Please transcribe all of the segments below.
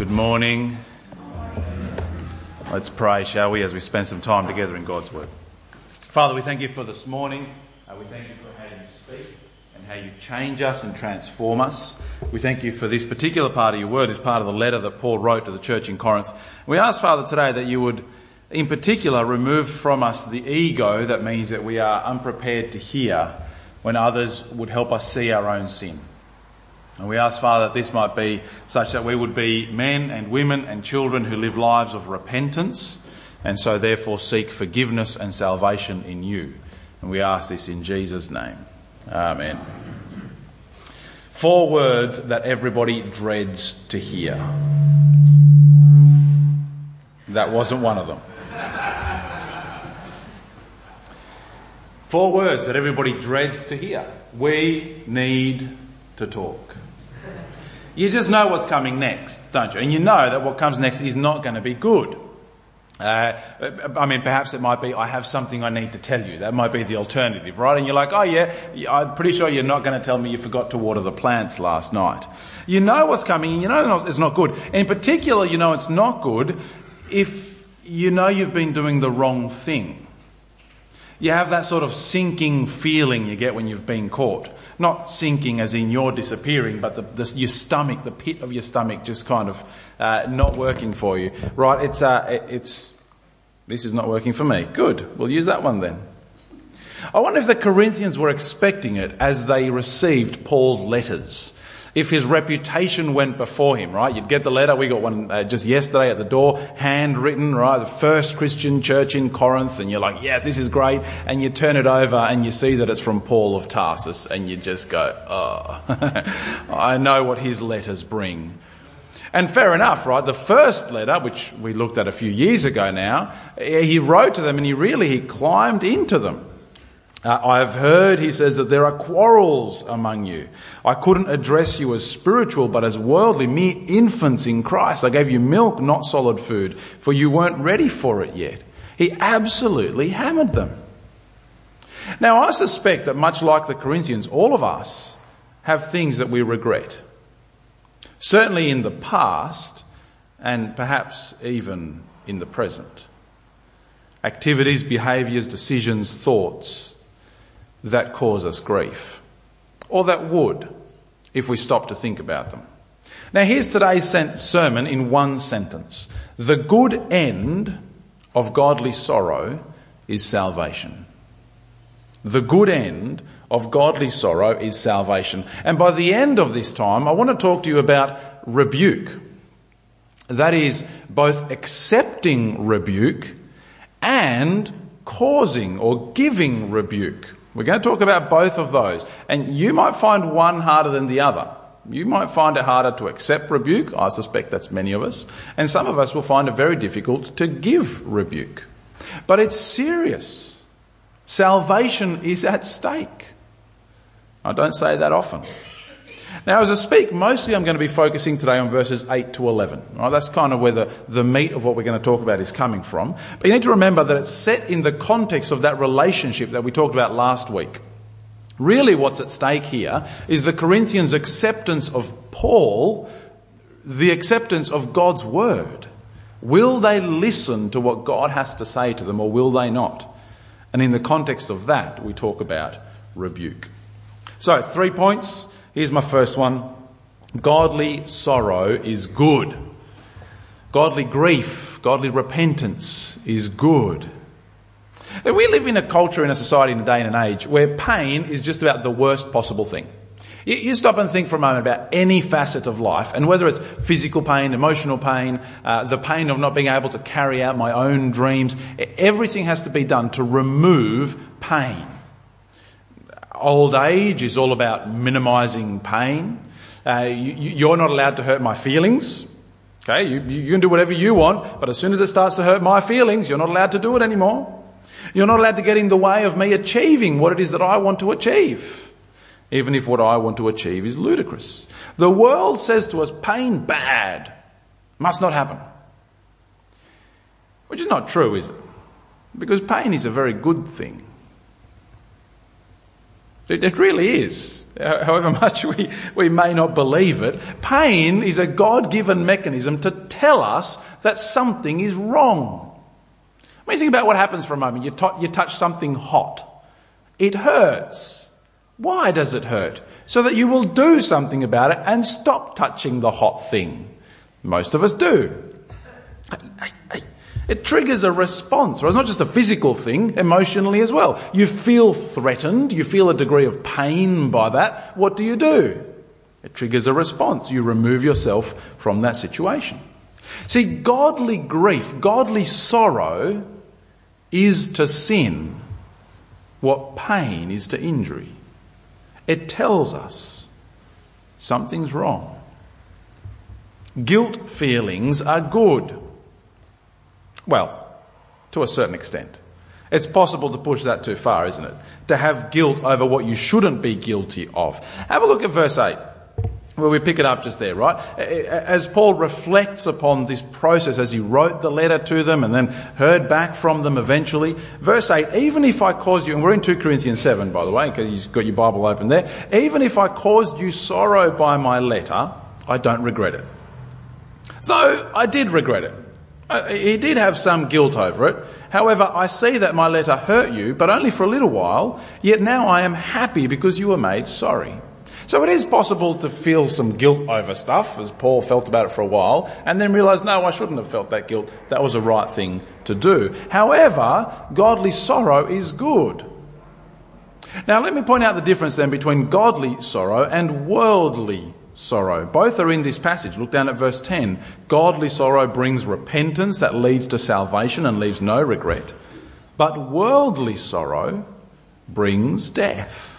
Good morning. Let's pray, shall we, as we spend some time together in God's Word. Father, we thank you for this morning. Uh, we thank you for how you speak and how you change us and transform us. We thank you for this particular part of your Word, this part of the letter that Paul wrote to the church in Corinth. We ask, Father, today that you would, in particular, remove from us the ego that means that we are unprepared to hear when others would help us see our own sin. And we ask, Father, that this might be such that we would be men and women and children who live lives of repentance and so therefore seek forgiveness and salvation in you. And we ask this in Jesus' name. Amen. Four words that everybody dreads to hear. That wasn't one of them. Four words that everybody dreads to hear. We need to talk. You just know what's coming next, don't you? And you know that what comes next is not going to be good. Uh, I mean, perhaps it might be, I have something I need to tell you. That might be the alternative, right? And you're like, oh yeah, I'm pretty sure you're not going to tell me you forgot to water the plants last night. You know what's coming and you know it's not good. In particular, you know it's not good if you know you've been doing the wrong thing. You have that sort of sinking feeling you get when you've been caught. Not sinking as in you're disappearing, but the, the, your stomach, the pit of your stomach just kind of uh, not working for you. Right? It's, uh, it's, this is not working for me. Good. We'll use that one then. I wonder if the Corinthians were expecting it as they received Paul's letters if his reputation went before him, right? You'd get the letter. We got one uh, just yesterday at the door, handwritten, right? The first Christian church in Corinth. And you're like, yes, this is great. And you turn it over and you see that it's from Paul of Tarsus. And you just go, oh, I know what his letters bring. And fair enough, right? The first letter, which we looked at a few years ago now, he wrote to them and he really, he climbed into them. Uh, I have heard, he says, that there are quarrels among you. I couldn't address you as spiritual, but as worldly, mere infants in Christ. I gave you milk, not solid food, for you weren't ready for it yet. He absolutely hammered them. Now, I suspect that much like the Corinthians, all of us have things that we regret. Certainly in the past, and perhaps even in the present. Activities, behaviours, decisions, thoughts that cause us grief, or that would if we stop to think about them. Now, here's today's sermon in one sentence The good end of godly sorrow is salvation. The good end of godly sorrow is salvation. And by the end of this time, I want to talk to you about rebuke. That is, both accepting rebuke and causing or giving rebuke. We're going to talk about both of those. And you might find one harder than the other. You might find it harder to accept rebuke. I suspect that's many of us. And some of us will find it very difficult to give rebuke. But it's serious. Salvation is at stake. I don't say that often. Now, as I speak, mostly I'm going to be focusing today on verses 8 to 11. Right, that's kind of where the, the meat of what we're going to talk about is coming from. But you need to remember that it's set in the context of that relationship that we talked about last week. Really, what's at stake here is the Corinthians' acceptance of Paul, the acceptance of God's word. Will they listen to what God has to say to them or will they not? And in the context of that, we talk about rebuke. So, three points Here's my first one Godly sorrow is good. Godly grief, godly repentance is good. We live in a culture, in a society, in a day and an age where pain is just about the worst possible thing. You stop and think for a moment about any facet of life, and whether it's physical pain, emotional pain, uh, the pain of not being able to carry out my own dreams, everything has to be done to remove pain. Old age is all about minimizing pain. Uh, you, are not allowed to hurt my feelings. Okay, you, you can do whatever you want, but as soon as it starts to hurt my feelings, you're not allowed to do it anymore. You're not allowed to get in the way of me achieving what it is that I want to achieve, even if what I want to achieve is ludicrous. The world says to us, pain bad, must not happen. Which is not true, is it? Because pain is a very good thing. It, really is. However much we, we may not believe it, pain is a God given mechanism to tell us that something is wrong. I mean, think about what happens for a moment. You, t- you touch something hot, it hurts. Why does it hurt? So that you will do something about it and stop touching the hot thing. Most of us do. It triggers a response. It's not just a physical thing, emotionally as well. You feel threatened, you feel a degree of pain by that. What do you do? It triggers a response. You remove yourself from that situation. See, godly grief, godly sorrow is to sin what pain is to injury. It tells us something's wrong. Guilt feelings are good. Well, to a certain extent. It's possible to push that too far, isn't it? To have guilt over what you shouldn't be guilty of. Have a look at verse 8, where we pick it up just there, right? As Paul reflects upon this process as he wrote the letter to them and then heard back from them eventually. Verse 8, even if I caused you, and we're in 2 Corinthians 7, by the way, because you've got your Bible open there, even if I caused you sorrow by my letter, I don't regret it. So I did regret it. Uh, he did have some guilt over it. However, I see that my letter hurt you, but only for a little while, yet now I am happy because you were made sorry. So it is possible to feel some guilt over stuff, as Paul felt about it for a while, and then realize, no, I shouldn't have felt that guilt. That was the right thing to do. However, godly sorrow is good. Now, let me point out the difference then between godly sorrow and worldly sorrow. Both are in this passage. Look down at verse 10. Godly sorrow brings repentance that leads to salvation and leaves no regret. But worldly sorrow brings death.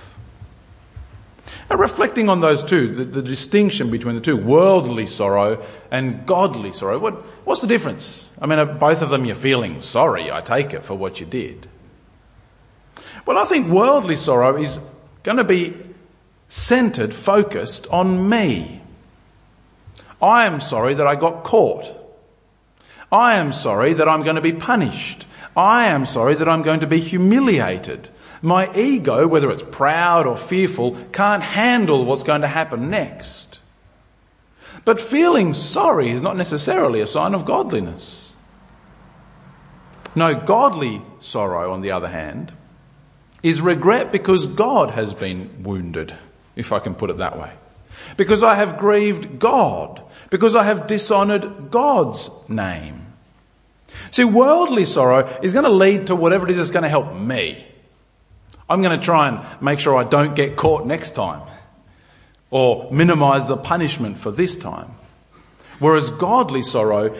Now, reflecting on those two, the, the, distinction between the two, worldly sorrow and godly sorrow, what, what's the difference? I mean, both of them you're feeling sorry, I take it, for what you did. Well, I think worldly sorrow is going to be centered, focused on me. I am sorry that I got caught. I am sorry that I'm going to be punished. I am sorry that I'm going to be humiliated. My ego, whether it's proud or fearful, can't handle what's going to happen next. But feeling sorry is not necessarily a sign of godliness. No, godly sorrow, on the other hand, is regret because God has been wounded if I can put it that way. Because I have grieved God. Because I have dishonored God's name. See, worldly sorrow is going to lead to whatever it is that's going to help me. I'm going to try and make sure I don't get caught next time or minimize the punishment for this time. Whereas godly sorrow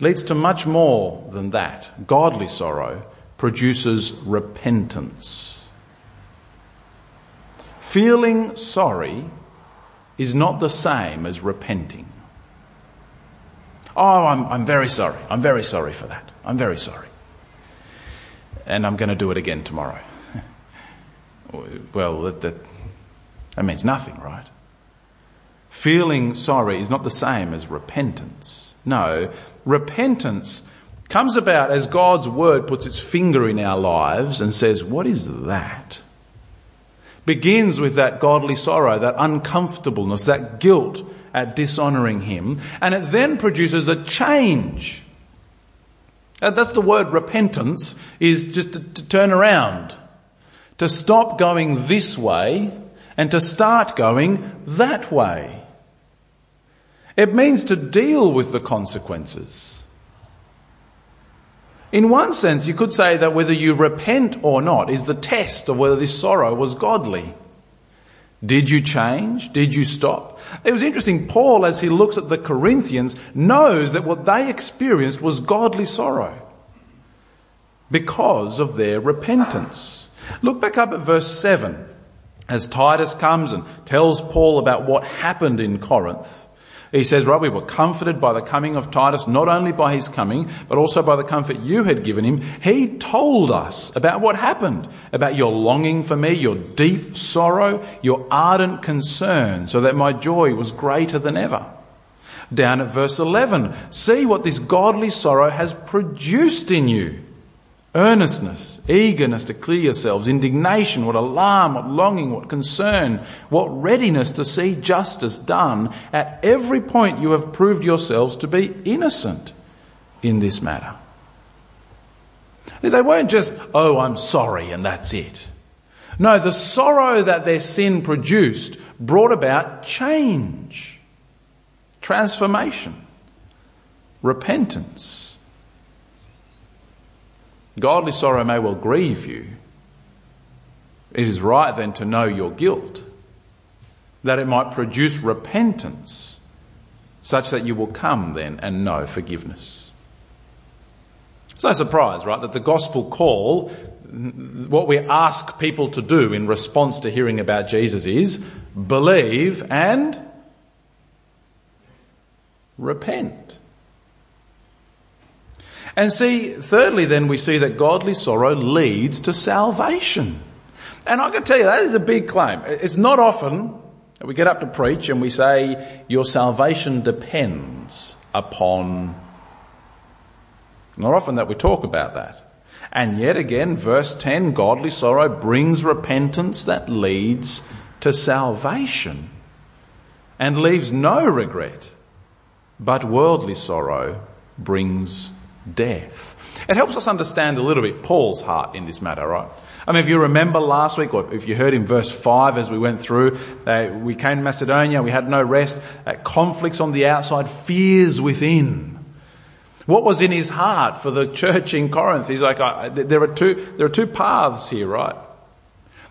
leads to much more than that. Godly sorrow produces repentance. Feeling sorry is not the same as repenting. Oh, I'm, I'm very sorry. I'm very sorry for that. I'm very sorry. And I'm going to do it again tomorrow. well, that, that, that means nothing, right? Feeling sorry is not the same as repentance. No, repentance comes about as God's word puts its finger in our lives and says, What is that? Begins with that godly sorrow, that uncomfortableness, that guilt at dishonoring Him, and it then produces a change. And That's the word repentance, is just to, to turn around, to stop going this way and to start going that way. It means to deal with the consequences. In one sense, you could say that whether you repent or not is the test of whether this sorrow was godly. Did you change? Did you stop? It was interesting. Paul, as he looks at the Corinthians, knows that what they experienced was godly sorrow because of their repentance. Look back up at verse 7 as Titus comes and tells Paul about what happened in Corinth. He says, right, we were comforted by the coming of Titus, not only by his coming, but also by the comfort you had given him. He told us about what happened, about your longing for me, your deep sorrow, your ardent concern, so that my joy was greater than ever. Down at verse 11, see what this godly sorrow has produced in you Earnestness, eagerness to clear yourselves, indignation, what alarm, what longing, what concern, what readiness to see justice done. At every point you have proved yourselves to be innocent in this matter. They weren't just, oh, I'm sorry, and that's it. No, the sorrow that their sin produced brought about change, transformation, repentance. Godly sorrow may well grieve you. It is right then to know your guilt, that it might produce repentance, such that you will come then and know forgiveness. It's no surprise, right, that the gospel call, what we ask people to do in response to hearing about Jesus is believe and repent. And see, thirdly, then we see that godly sorrow leads to salvation. And I can tell you that is a big claim. It's not often that we get up to preach and we say, Your salvation depends upon. Not often that we talk about that. And yet again, verse 10 godly sorrow brings repentance that leads to salvation and leaves no regret. But worldly sorrow brings death. It helps us understand a little bit Paul's heart in this matter, right? I mean, if you remember last week, or if you heard in verse 5 as we went through, uh, we came to Macedonia, we had no rest, uh, conflicts on the outside, fears within. What was in his heart for the church in Corinth? He's like, uh, there, are two, there are two paths here, right?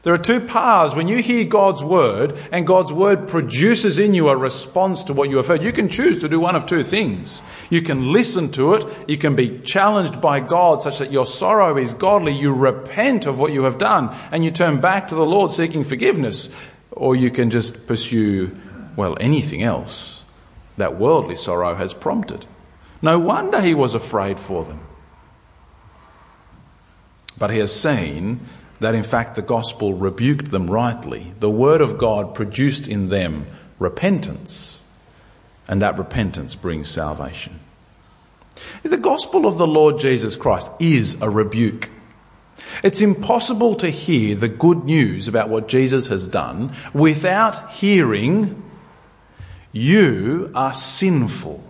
There are two paths. When you hear God's word and God's word produces in you a response to what you have heard, you can choose to do one of two things. You can listen to it. You can be challenged by God such that your sorrow is godly. You repent of what you have done and you turn back to the Lord seeking forgiveness. Or you can just pursue, well, anything else that worldly sorrow has prompted. No wonder he was afraid for them. But he has seen that in fact the gospel rebuked them rightly. The word of God produced in them repentance, and that repentance brings salvation. The gospel of the Lord Jesus Christ is a rebuke. It's impossible to hear the good news about what Jesus has done without hearing, You are sinful.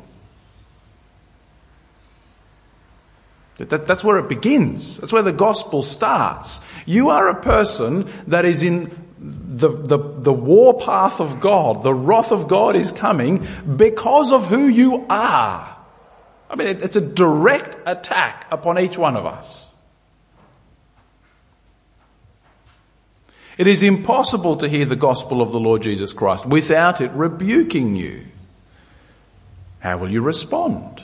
That, that's where it begins. That's where the gospel starts. You are a person that is in the, the, the war path of God. The wrath of God is coming because of who you are. I mean, it, it's a direct attack upon each one of us. It is impossible to hear the gospel of the Lord Jesus Christ without it rebuking you. How will you respond?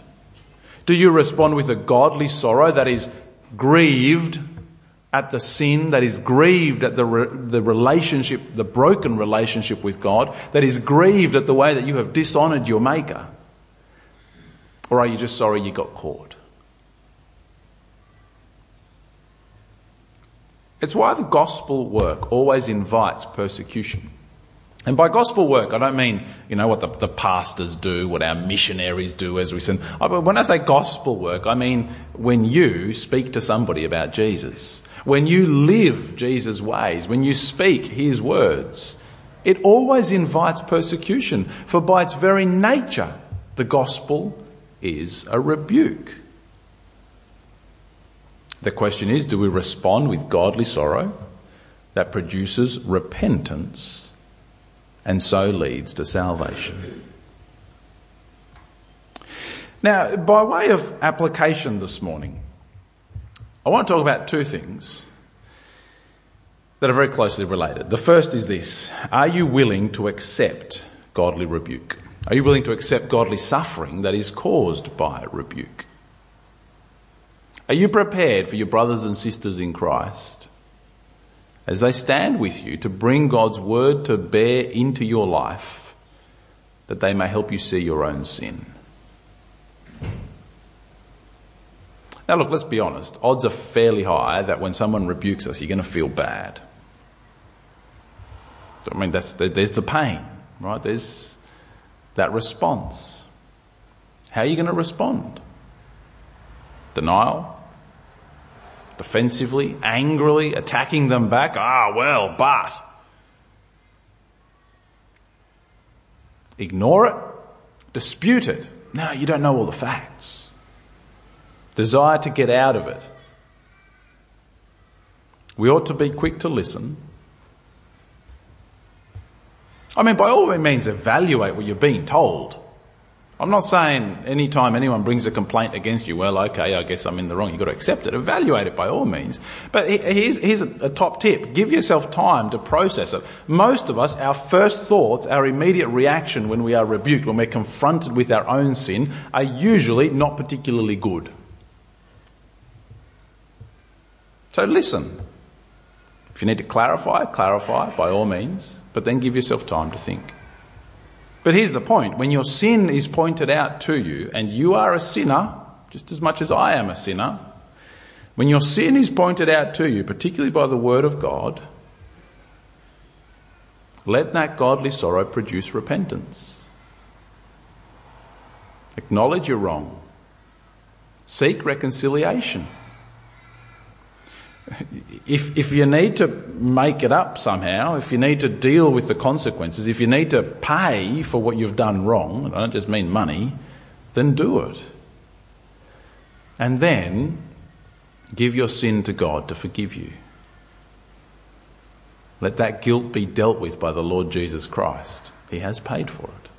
Do you respond with a godly sorrow that is grieved at the sin, that is grieved at the, re- the relationship, the broken relationship with God, that is grieved at the way that you have dishonored your Maker? Or are you just sorry you got caught? It's why the gospel work always invites persecution. And by gospel work, I don't mean, you know, what the, the pastors do, what our missionaries do as we send. When I say gospel work, I mean when you speak to somebody about Jesus, when you live Jesus' ways, when you speak his words, it always invites persecution. For by its very nature, the gospel is a rebuke. The question is, do we respond with godly sorrow that produces repentance? And so leads to salvation. Now, by way of application this morning, I want to talk about two things that are very closely related. The first is this Are you willing to accept godly rebuke? Are you willing to accept godly suffering that is caused by rebuke? Are you prepared for your brothers and sisters in Christ as they stand with you to bring God's word to bear into your life that they may help you see your own sin. Now, look, let's be honest. Odds are fairly high that when someone rebukes us, you're going to feel bad. I mean, that's, there's the pain, right? There's that response. How are you going to respond? Denial? Defensively, angrily, attacking them back. Ah, well, but. Ignore it, dispute it. No, you don't know all the facts. Desire to get out of it. We ought to be quick to listen. I mean, by all means, evaluate what you're being told. I'm not saying anytime anyone brings a complaint against you, well, okay, I guess I'm in the wrong. You've got to accept it. Evaluate it by all means. But here's, here's a top tip. Give yourself time to process it. Most of us, our first thoughts, our immediate reaction when we are rebuked, when we're confronted with our own sin, are usually not particularly good. So listen. If you need to clarify, clarify by all means, but then give yourself time to think. But here's the point when your sin is pointed out to you, and you are a sinner, just as much as I am a sinner, when your sin is pointed out to you, particularly by the Word of God, let that godly sorrow produce repentance. Acknowledge you're wrong. Seek reconciliation if, if you need to make it up somehow, if you need to deal with the consequences, if you need to pay for what you've done wrong, I don't just mean money, then do it. And then give your sin to God to forgive you. Let that guilt be dealt with by the Lord Jesus Christ. He has paid for it.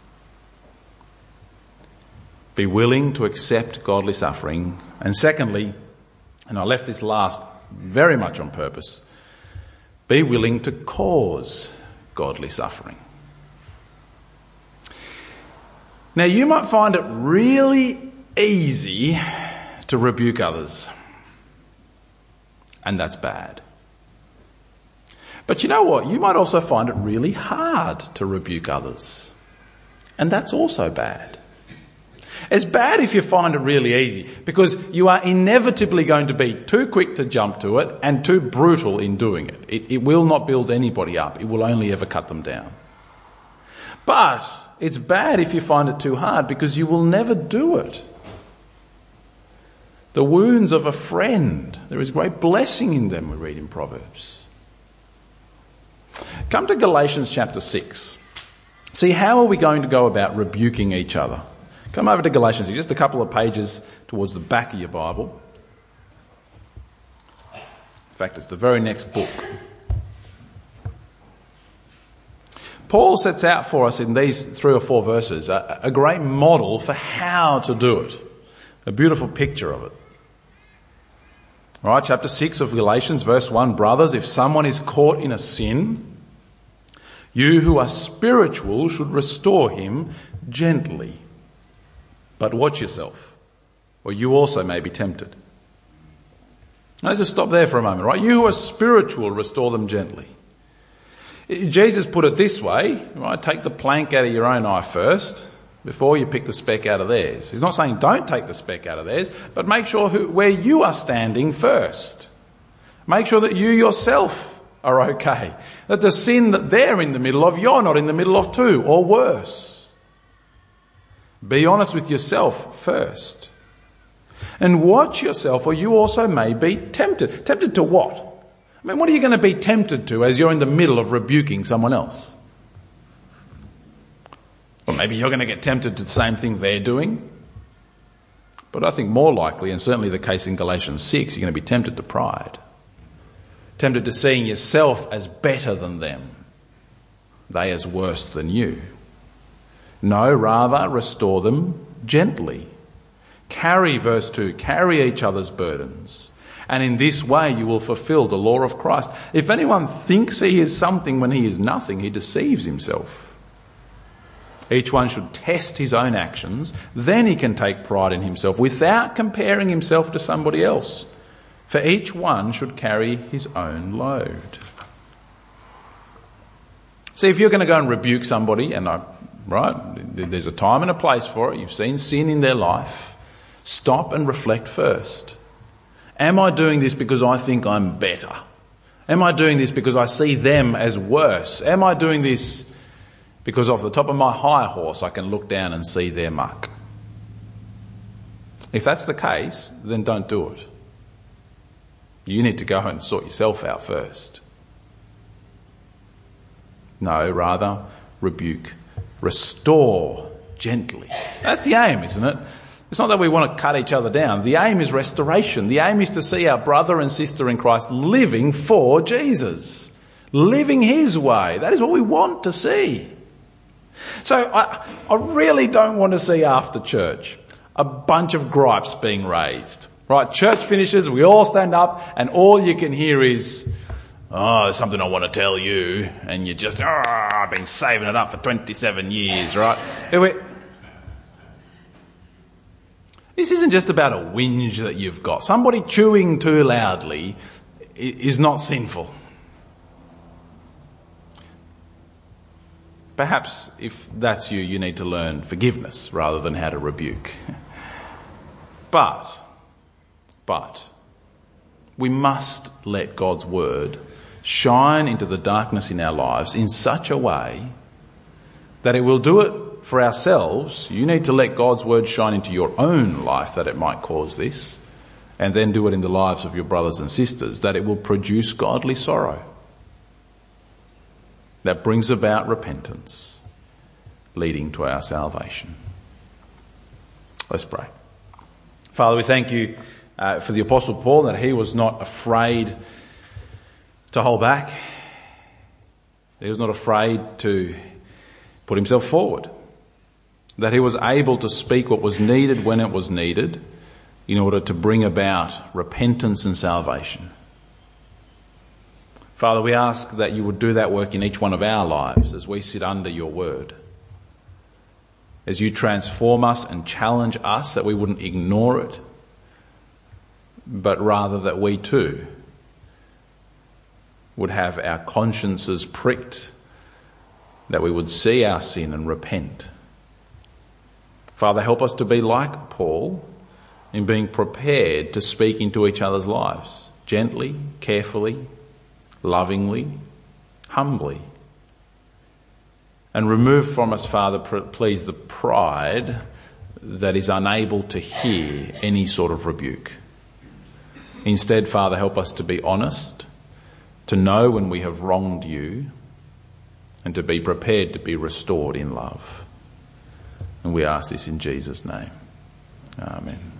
Be willing to accept godly suffering. And secondly, and I left this last very much on purpose, be willing to cause godly suffering. Now, you might find it really easy to rebuke others, and that's bad. But you know what? You might also find it really hard to rebuke others, and that's also bad. It's bad if you find it really easy because you are inevitably going to be too quick to jump to it and too brutal in doing it. It, it will not build anybody up, it will only ever cut them down. But it's bad if you find it too hard because you will never do it. The wounds of a friend, there is great blessing in them, we read in Proverbs. Come to Galatians chapter 6. See, how are we going to go about rebuking each other? Come over to Galatians, just a couple of pages towards the back of your Bible. In fact, it's the very next book. Paul sets out for us in these three or four verses a, a, great model for how to do it, a beautiful picture of it. All right, chapter 6 of Galatians, verse 1 Brothers, if someone is caught in a sin, you who are spiritual should restore him gently but watch yourself, or you also may be tempted. Now just stop there for a moment, right? You who are spiritual, restore them gently. Jesus put it this way, right? Take the plank out of your own eye first before you pick the speck out of theirs. He's not saying don't take the speck out of theirs, but make sure who, where you are standing first. Make sure that you yourself are okay. That the sin that they're in the middle of, you're not in the middle of too, or worse. Be honest with yourself first. And watch yourself, or you also may be tempted. Tempted to what? I mean, what are you going to be tempted to as you're in the middle of rebuking someone else? Or maybe you're going to get tempted to the same thing they're doing. But I think more likely, and certainly the case in Galatians 6, you're going to be tempted to pride. Tempted to seeing yourself as better than them, they as worse than you. No, rather, restore them gently. Carry, verse 2, carry each other's burdens. And in this way you will fulfill the law of Christ. If anyone thinks he is something when he is nothing, he deceives himself. Each one should test his own actions, then he can take pride in himself without comparing himself to somebody else. For each one should carry his own load. See, if you're going to go and rebuke somebody, and I right? There's a time and a place for it. You've seen sin in their life. Stop and reflect first. Am I doing this because I think I'm better? Am I doing this because I see them as worse? Am I doing this because off the top of my high horse I can look down and see their muck? If that's the case, then don't do it. You need to go and sort yourself out first. No, rather, rebuke, restore gently. That's the aim, isn't it? It's not that we want to cut each other down. The aim is restoration. The aim is to see our brother and sister in Christ living for Jesus, living His way. That is what we want to see. So I, I really don't want to see after church a bunch of gripes being raised. Right, church finishes, we all stand up, and all you can hear is, Oh, there's something I want to tell you. And you just, oh, I've been saving it up for 27 years, right? This isn't just about a whinge that you've got. Somebody chewing too loudly is not sinful. Perhaps if that's you, you need to learn forgiveness rather than how to rebuke. But, but, we must let God's word shine into the darkness in our lives in such a way that it will do it for ourselves. You need to let God's word shine into your own life that it might cause this, and then do it in the lives of your brothers and sisters, that it will produce godly sorrow that brings about repentance, leading to our salvation. Let's pray. Father, we thank you uh, for the Apostle Paul that he was not afraid to hold back. He was not afraid to put himself forward. That he was able to speak what was needed when it was needed in order to bring about repentance and salvation. Father, we ask that you would do that work in each one of our lives as we sit under your word. As you transform us and challenge us, that we wouldn't ignore it, but rather that we too would have our consciences pricked, that we would see our sin and repent. Father, help us to be like Paul in being prepared to speak into each other's lives gently, carefully, lovingly, humbly. And remove from us, Father, please, the pride that is unable to hear any sort of rebuke. Instead, Father, help us to be honest to know when we have wronged you, and to be prepared to be restored in love. And we ask this in Jesus' name. Amen.